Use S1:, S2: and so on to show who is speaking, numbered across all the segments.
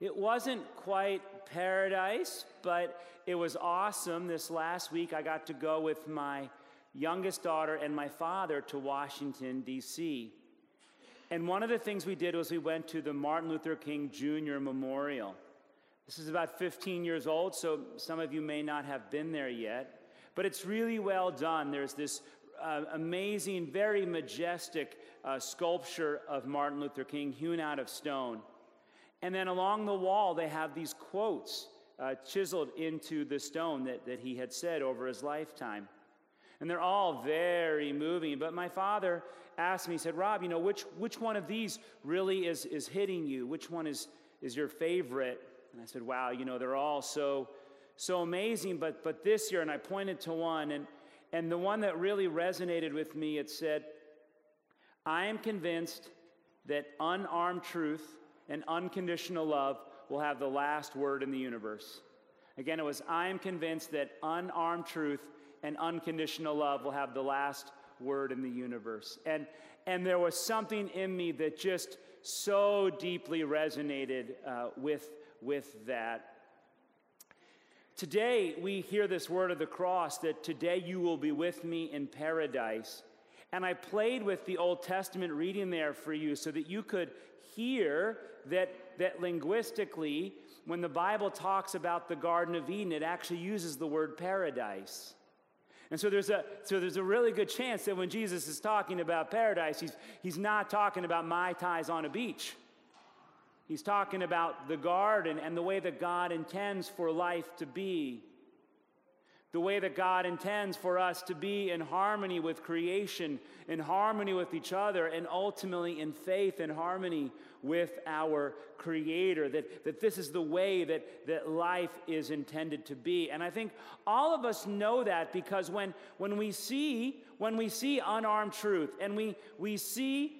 S1: It wasn't quite paradise, but it was awesome. This last week, I got to go with my youngest daughter and my father to Washington, D.C. And one of the things we did was we went to the Martin Luther King Jr. Memorial. This is about 15 years old, so some of you may not have been there yet, but it's really well done. There's this uh, amazing, very majestic uh, sculpture of Martin Luther King hewn out of stone. And then along the wall, they have these quotes uh, chiseled into the stone that, that he had said over his lifetime. And they're all very moving. But my father asked me, he said, Rob, you know, which, which one of these really is, is hitting you? Which one is, is your favorite? And I said, wow, you know, they're all so, so amazing. But, but this year, and I pointed to one, and, and the one that really resonated with me, it said, I am convinced that unarmed truth and unconditional love will have the last word in the universe. Again, it was, I am convinced that unarmed truth and unconditional love will have the last word in the universe. And, and there was something in me that just so deeply resonated uh, with, with that. Today, we hear this word of the cross that today you will be with me in paradise. And I played with the Old Testament reading there for you so that you could hear that, that linguistically, when the Bible talks about the Garden of Eden, it actually uses the word paradise. And so there's a, so there's a really good chance that when Jesus is talking about paradise, he's, he's not talking about Mai Tais on a beach. He's talking about the garden and the way that God intends for life to be the way that God intends for us to be in harmony with creation, in harmony with each other, and ultimately in faith and harmony with our Creator. That, that this is the way that, that life is intended to be. And I think all of us know that because when, when we see when we see unarmed truth and we, we see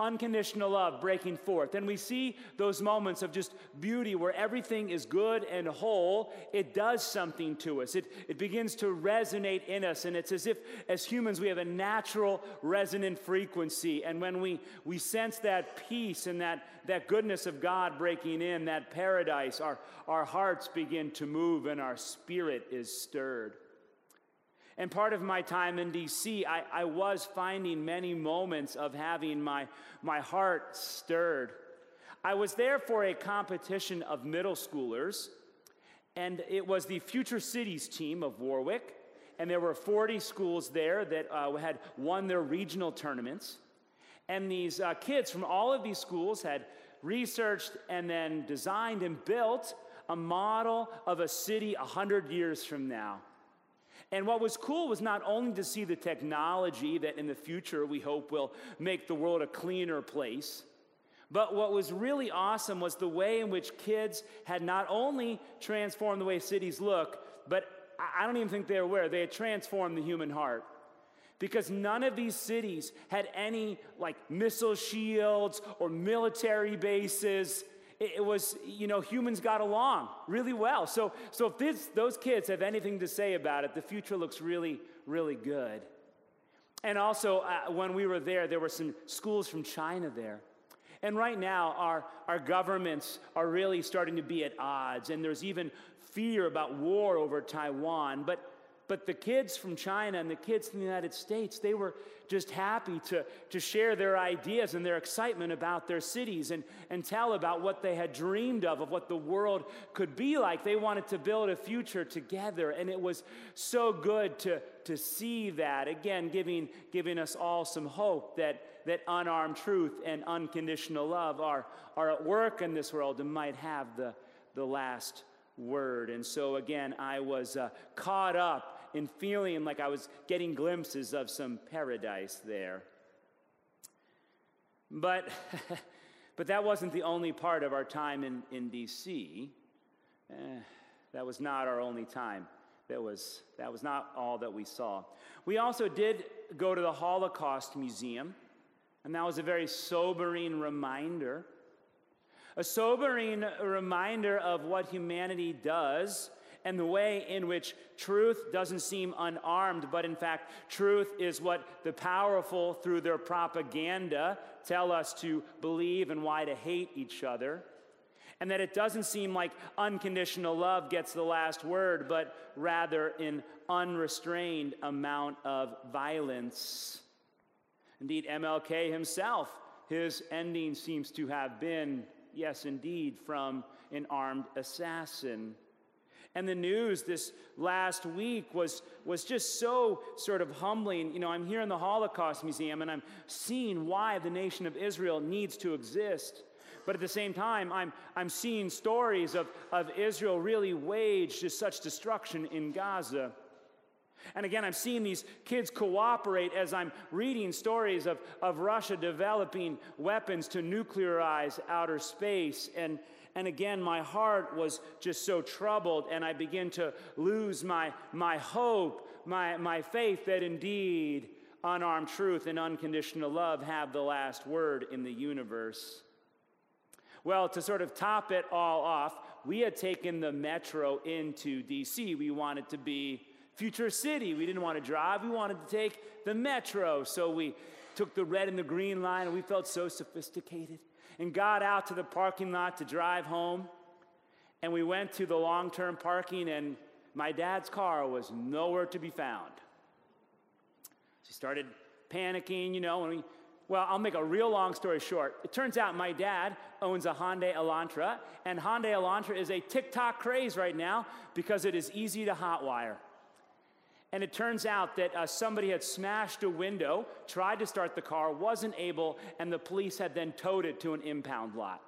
S1: unconditional love breaking forth. And we see those moments of just beauty where everything is good and whole. It does something to us, it, it begins to resonate in us. And it's as if, as humans, we have a natural resonant frequency. And when we, we sense that peace and that, that goodness of God breaking in, that paradise, our, our hearts begin to move and our spirit is stirred. And part of my time in DC, I, I was finding many moments of having my, my heart stirred. I was there for a competition of middle schoolers, and it was the Future Cities team of Warwick. And there were 40 schools there that uh, had won their regional tournaments. And these uh, kids from all of these schools had researched and then designed and built a model of a city 100 years from now. And what was cool was not only to see the technology that in the future we hope will make the world a cleaner place, but what was really awesome was the way in which kids had not only transformed the way cities look, but I don't even think they were aware, they had transformed the human heart. Because none of these cities had any like missile shields or military bases it was, you know, humans got along really well. So, so if this, those kids have anything to say about it, the future looks really, really good. And also, uh, when we were there, there were some schools from China there. And right now, our, our governments are really starting to be at odds, and there's even fear about war over Taiwan. But but the kids from China and the kids from the United States, they were just happy to, to share their ideas and their excitement about their cities and, and tell about what they had dreamed of, of what the world could be like. They wanted to build a future together. And it was so good to, to see that, again, giving, giving us all some hope that, that unarmed truth and unconditional love are, are at work in this world and might have the, the last word. And so, again, I was uh, caught up in feeling like I was getting glimpses of some paradise there. But, but that wasn't the only part of our time in, in D.C. Eh, that was not our only time. That was, that was not all that we saw. We also did go to the Holocaust Museum, and that was a very sobering reminder. A sobering reminder of what humanity does and the way in which truth doesn't seem unarmed, but in fact, truth is what the powerful, through their propaganda, tell us to believe and why to hate each other. And that it doesn't seem like unconditional love gets the last word, but rather an unrestrained amount of violence. Indeed, MLK himself, his ending seems to have been, yes, indeed, from an armed assassin. And the news this last week was, was just so sort of humbling. You know, I'm here in the Holocaust Museum and I'm seeing why the nation of Israel needs to exist. But at the same time, I'm, I'm seeing stories of, of Israel really waged just such destruction in Gaza. And again, I'm seeing these kids cooperate as I'm reading stories of, of Russia developing weapons to nuclearize outer space. And, and again, my heart was just so troubled, and I begin to lose my, my hope, my, my faith that indeed unarmed truth and unconditional love have the last word in the universe. Well, to sort of top it all off, we had taken the metro into DC. We wanted to be future city. We didn't want to drive, we wanted to take the metro. So we took the red and the green line, and we felt so sophisticated and got out to the parking lot to drive home. And we went to the long term parking, and my dad's car was nowhere to be found. She started panicking, you know, and we, well, I'll make a real long story short. It turns out my dad owns a Hyundai Elantra, and Hyundai Elantra is a TikTok craze right now because it is easy to hotwire. And it turns out that uh, somebody had smashed a window, tried to start the car, wasn't able, and the police had then towed it to an impound lot.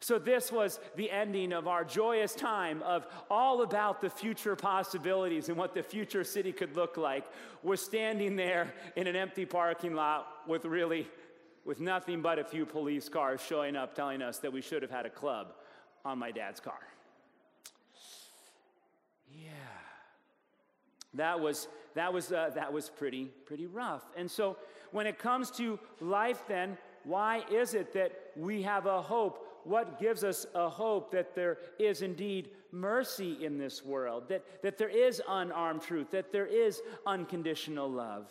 S1: So, this was the ending of our joyous time of all about the future possibilities and what the future city could look like. We're standing there in an empty parking lot with really, with nothing but a few police cars showing up telling us that we should have had a club on my dad's car. Yeah that was that was uh, that was pretty pretty rough. And so when it comes to life then why is it that we have a hope? What gives us a hope that there is indeed mercy in this world that, that there is unarmed truth that there is unconditional love?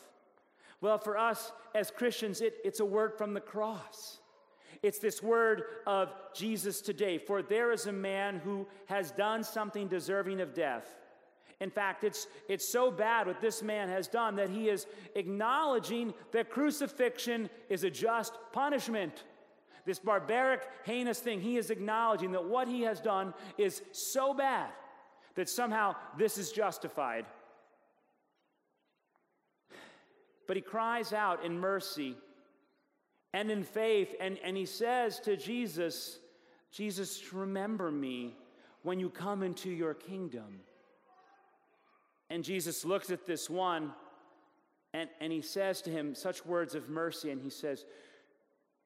S1: Well for us as christians it, it's a word from the cross. It's this word of jesus today. For there is a man who has done something deserving of death in fact, it's, it's so bad what this man has done that he is acknowledging that crucifixion is a just punishment. This barbaric, heinous thing, he is acknowledging that what he has done is so bad that somehow this is justified. But he cries out in mercy and in faith, and, and he says to Jesus, Jesus, remember me when you come into your kingdom. And Jesus looks at this one and, and he says to him such words of mercy, and he says,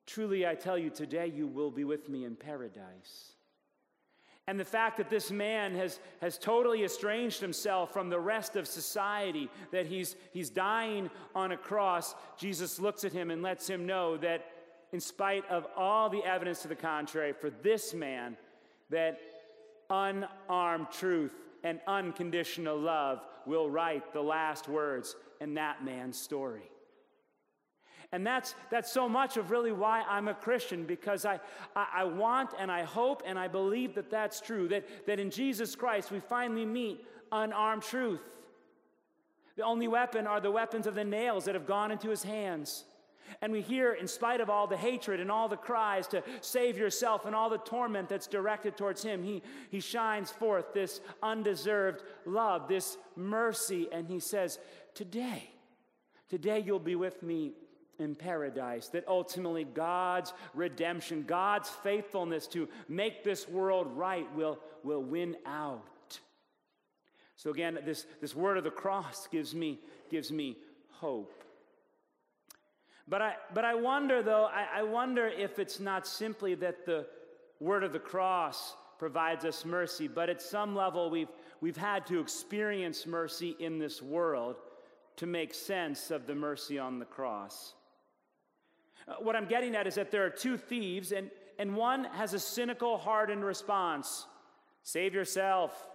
S1: Truly I tell you, today you will be with me in paradise. And the fact that this man has, has totally estranged himself from the rest of society, that he's, he's dying on a cross, Jesus looks at him and lets him know that, in spite of all the evidence to the contrary, for this man, that unarmed truth and unconditional love will write the last words in that man's story. And that's, that's so much of really why I'm a Christian, because I, I, I, want and I hope and I believe that that's true, that, that in Jesus Christ we finally meet unarmed truth. The only weapon are the weapons of the nails that have gone into his hands. And we hear, in spite of all the hatred and all the cries to save yourself and all the torment that's directed towards him, he, he shines forth this undeserved love, this mercy, and he says, Today, today you'll be with me in paradise. That ultimately God's redemption, God's faithfulness to make this world right will, will win out. So again, this, this word of the cross gives me, gives me hope. But I, but I wonder, though, I, I wonder if it's not simply that the word of the cross provides us mercy, but at some level we've, we've had to experience mercy in this world to make sense of the mercy on the cross. Uh, what I'm getting at is that there are two thieves, and, and one has a cynical, hardened response save yourself.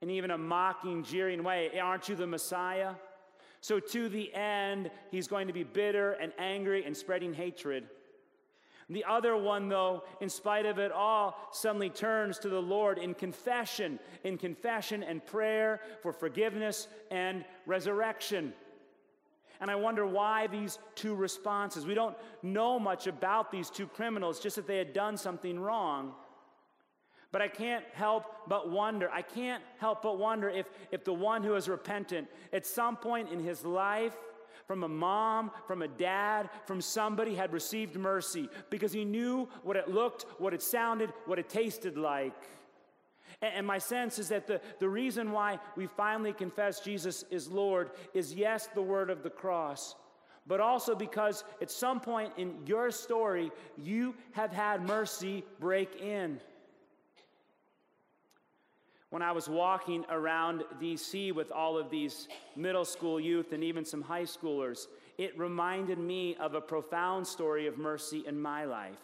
S1: In even a mocking, jeering way, aren't you the Messiah? So, to the end, he's going to be bitter and angry and spreading hatred. The other one, though, in spite of it all, suddenly turns to the Lord in confession, in confession and prayer for forgiveness and resurrection. And I wonder why these two responses. We don't know much about these two criminals, just that they had done something wrong. But I can't help but wonder, I can't help but wonder if, if the one who is repentant at some point in his life from a mom, from a dad, from somebody had received mercy because he knew what it looked, what it sounded, what it tasted like. And, and my sense is that the, the reason why we finally confess Jesus is Lord is yes, the word of the cross, but also because at some point in your story, you have had mercy break in. When I was walking around DC with all of these middle school youth and even some high schoolers, it reminded me of a profound story of mercy in my life.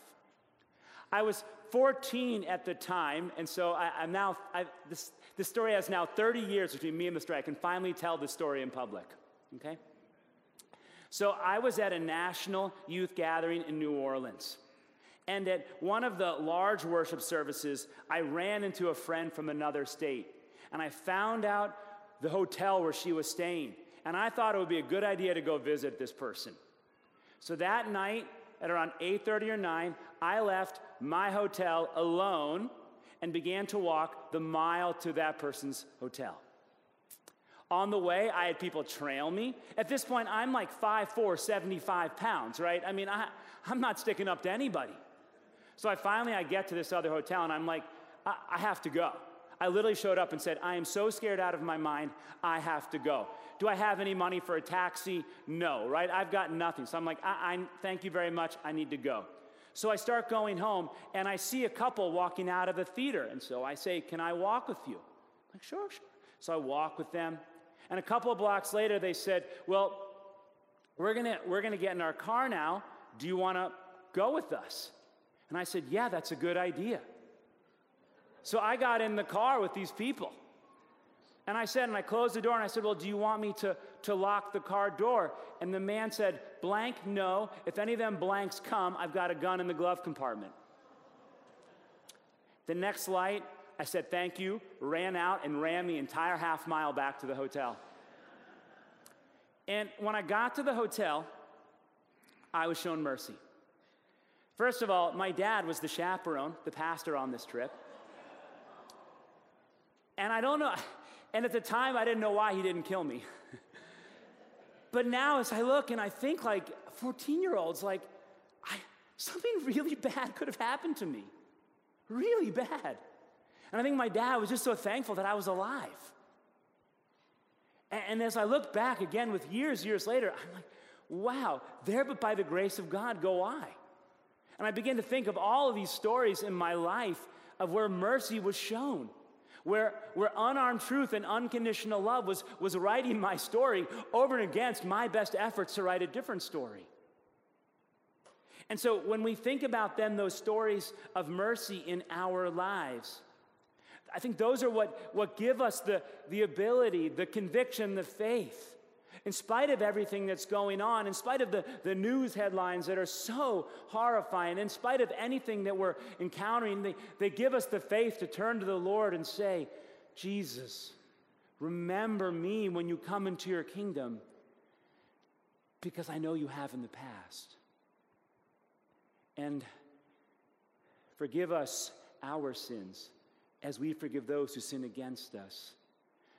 S1: I was 14 at the time, and so I, am now, I, this, this story has now 30 years between me and the story. I can finally tell the story in public, okay? So I was at a national youth gathering in New Orleans. And at one of the large worship services, I ran into a friend from another state. And I found out the hotel where she was staying. And I thought it would be a good idea to go visit this person. So that night, at around 8:30 or 9, I left my hotel alone and began to walk the mile to that person's hotel. On the way, I had people trail me. At this point, I'm like 5'4, 75 pounds, right? I mean, I, I'm not sticking up to anybody. So I finally I get to this other hotel and I'm like, I, I have to go. I literally showed up and said, I am so scared out of my mind, I have to go. Do I have any money for a taxi? No, right? I've got nothing. So I'm like, I, I, thank you very much, I need to go. So I start going home and I see a couple walking out of the theater. And so I say, Can I walk with you? I'm like, sure, sure. So I walk with them. And a couple of blocks later, they said, Well, we're gonna, we're gonna get in our car now. Do you wanna go with us? And I said, Yeah, that's a good idea. So I got in the car with these people. And I said, and I closed the door and I said, Well, do you want me to, to lock the car door? And the man said, Blank, no. If any of them blanks come, I've got a gun in the glove compartment. The next light, I said, Thank you, ran out and ran the entire half mile back to the hotel. And when I got to the hotel, I was shown mercy. First of all, my dad was the chaperone, the pastor on this trip. And I don't know, and at the time I didn't know why he didn't kill me. but now as I look and I think like 14 year olds, like, I, something really bad could have happened to me. Really bad. And I think my dad was just so thankful that I was alive. And, and as I look back again with years, years later, I'm like, wow, there but by the grace of God go I. And I began to think of all of these stories in my life of where mercy was shown, where, where unarmed truth and unconditional love was, was writing my story over and against my best efforts to write a different story. And so when we think about then those stories of mercy in our lives, I think those are what, what give us the, the ability, the conviction, the faith in spite of everything that's going on, in spite of the, the news headlines that are so horrifying, in spite of anything that we're encountering, they, they give us the faith to turn to the Lord and say, Jesus, remember me when you come into your kingdom because I know you have in the past. And forgive us our sins as we forgive those who sin against us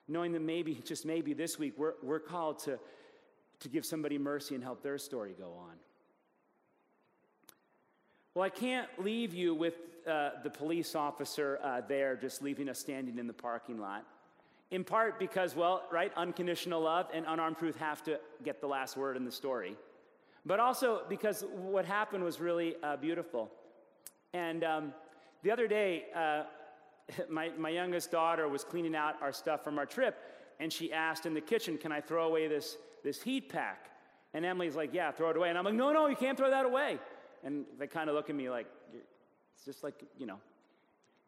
S1: knowing that maybe, just maybe this week, we're, we're called to, to give somebody mercy and help their story go on. Well, I can't leave you with uh, the police officer uh, there just leaving us standing in the parking lot. In part because, well, right, unconditional love and unarmed truth have to get the last word in the story. But also because what happened was really uh, beautiful. And um, the other day, uh, my, my youngest daughter was cleaning out our stuff from our trip, and she asked in the kitchen, Can I throw away this, this heat pack? And Emily's like, Yeah, throw it away. And I'm like, No, no, you can't throw that away. And they kind of look at me like, It's just like, you know.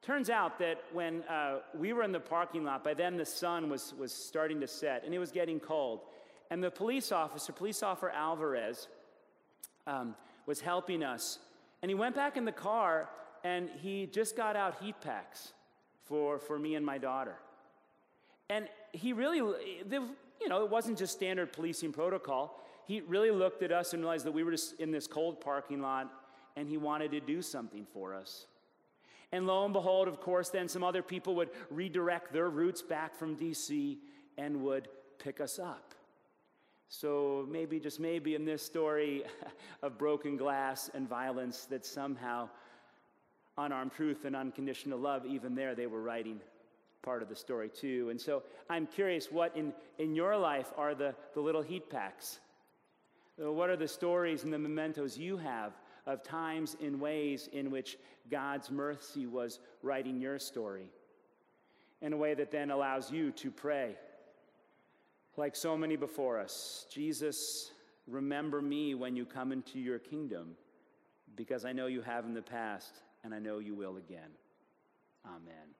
S1: Turns out that when uh, we were in the parking lot, by then the sun was, was starting to set and it was getting cold. And the police officer, police officer Alvarez, um, was helping us And he went back in the car and he just got out heat packs for, for me and my daughter. And he really, you know, it wasn't just standard policing protocol. He really looked at us and realized that we were just in this cold parking lot and he wanted to do something for us. And lo and behold, of course, then some other people would redirect their routes back from DC and would pick us up. So maybe, just maybe, in this story of broken glass and violence, that somehow unarmed truth and unconditional love, even there, they were writing part of the story too. And so I'm curious what in, in your life are the, the little heat packs? Uh, what are the stories and the mementos you have of times and ways in which God's mercy was writing your story in a way that then allows you to pray? Like so many before us, Jesus, remember me when you come into your kingdom, because I know you have in the past, and I know you will again. Amen.